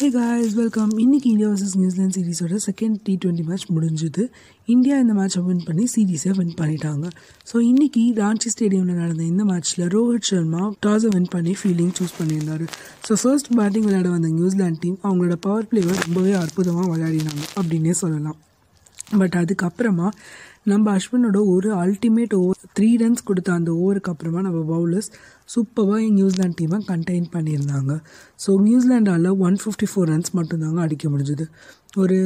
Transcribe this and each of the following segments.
ஹே guys welcome இன்னைக்கு India versus New Zealand சீரிஸோட second T twenty match முடிஞ்சுது. இந்தியா இந்த மேட்சை வின் பண்ணி சீரீஸை வின் பண்ணிட்டாங்க. ஸோ இன்னைக்கு ராஞ்சி ஸ்டேடியமில் நடந்த இந்த மேட்ச்சில் ரோஹித் சர்மா டாஸை வின் பண்ணி ஃபீல்டிங் சூஸ் பண்ணியிருந்தார். ஸோ ஃபர்ஸ்ட் பேட்டிங் விளையாட வந்த நியூசிலாந்து டீம் அவங்களோட பவர் பிளேவை ரொம்பவே அற்புதமாக விளையாடினாங்க அப்படின்னே சொல்லலாம். பட் அதுக்கப்புறமா நம்ம அஸ்வினோட ஒரு அல்டிமேட் ஓவர் த்ரீ ரன்ஸ் கொடுத்த அந்த ஓவருக்கு அப்புறமா நம்ம பவுலர்ஸ் சூப்பராக நியூசிலாந்து டீமை கண்டெயின் பண்ணியிருந்தாங்க. ஸோ நியூசிலாண்டால் ஒன் ஃபிஃப்டி ஃபோர் ரன்ஸ் மட்டும்தாங்க அடிக்க முடிஞ்சுது. ஒரு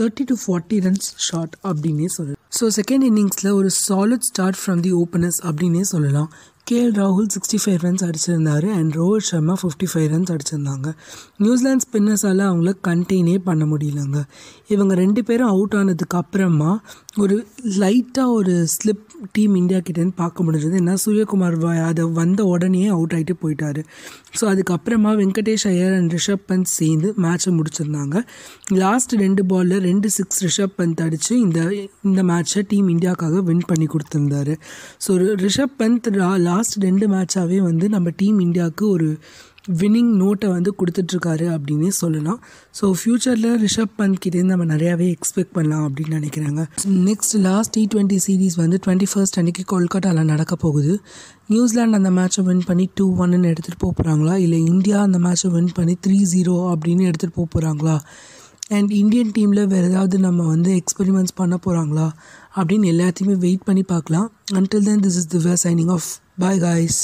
thirty to forty runs short அப்படின்னே சொல்லலாம். ஸோ செகண்ட் இன்னிங்ஸில் ஒரு solid start from the openers அப்படின்னே சொல்லலாம். கேஎல் ராகுல் sixty five runs அடிச்சிருந்தாரு and Rohit Sharma fifty five runs அடிச்சிருந்தாங்க New Zealand ஸ்பின்னர்ஸால் அவங்கள கண்டெய்னே பண்ண முடியலங்க. இவங்க ரெண்டு பேரும் அவுட் ஆனதுக்கு அப்புறமா ஒரு லைட்டாக ஒரு ஸ்லிப் டீம் இந்தியா கிட்டேன்னு பார்க்க முடிஞ்சது. ஏன்னா சூரியகுமார் யாதவ் வந்த உடனே அவுட் ஆகிட்டு போயிட்டார். ஸோ அதுக்கப்புறமா வெங்கடேஷ் ஐயர் அண்ட் ரிஷப் பந்த் சேர்ந்து மேட்ச்சை முடிச்சிருந்தாங்க. லாஸ்ட் ரெண்டு பாலில் ரெண்டு சிக்ஸ் ரிஷப் பந்த் அடித்து இந்த இந்த மேட்ச்சை டீம் இந்தியாவுக்காக வின் பண்ணி கொடுத்துருந்தாரு. So Rishabh Pant last last ரெண்டு மேட்சாகவே வந்து நம்ம டீம் இந்தியாவுக்கு ஒரு வின்னிங் நோட்டை வந்து கொடுத்துட்ருக்காரு அப்படின்னே சொல்லலாம். ஸோ ஃப்யூச்சரில் ரிஷப் பந்த் கிட்டேருந்து நம்ம நிறையாவே எக்ஸ்பெக்ட் பண்ணலாம் அப்படின்னு நினைக்கிறாங்க. Next last T twenty series வந்து டுவெண்ட்டி ஃபர்ஸ்ட் அன்றைக்கி கொல்கட்டாவில் நடக்க போகுது. நியூசிலாந்து அந்த மேட்ச்சை வின் பண்ணி டூ ஒன்னு எடுத்துகிட்டு போக போகிறாங்களா இல்லை இந்தியா அந்த மேட்ச்சை வின் பண்ணி த்ரீ ஜீரோ அப்படின்னு எடுத்துகிட்டு போக போகிறாங்களா அண்ட் இந்தியன் டீமில் வேறு ஏதாவது நம்ம வந்து எக்ஸ்பெரிமெண்ட்ஸ் பண்ண போகிறாங்களா அப்படின்னு எல்லாத்தையுமே வெயிட் பண்ணி பார்க்கலாம். Until then this is the where signing off bye guys